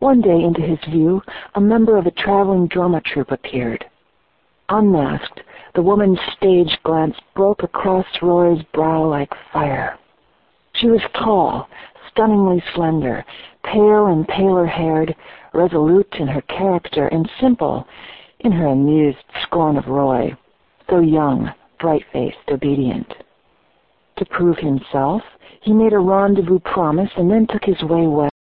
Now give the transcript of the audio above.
One day into his view, a member of a traveling drama troupe appeared. Unmasked, the woman's stage glance broke across Roy's brow like fire. She was tall, stunningly slender, pale and paler-haired, resolute in her character, and simple in her amused scorn of Roy, so young, bright-faced, obedient. To prove himself, he made a rendezvous promise and then took his way west.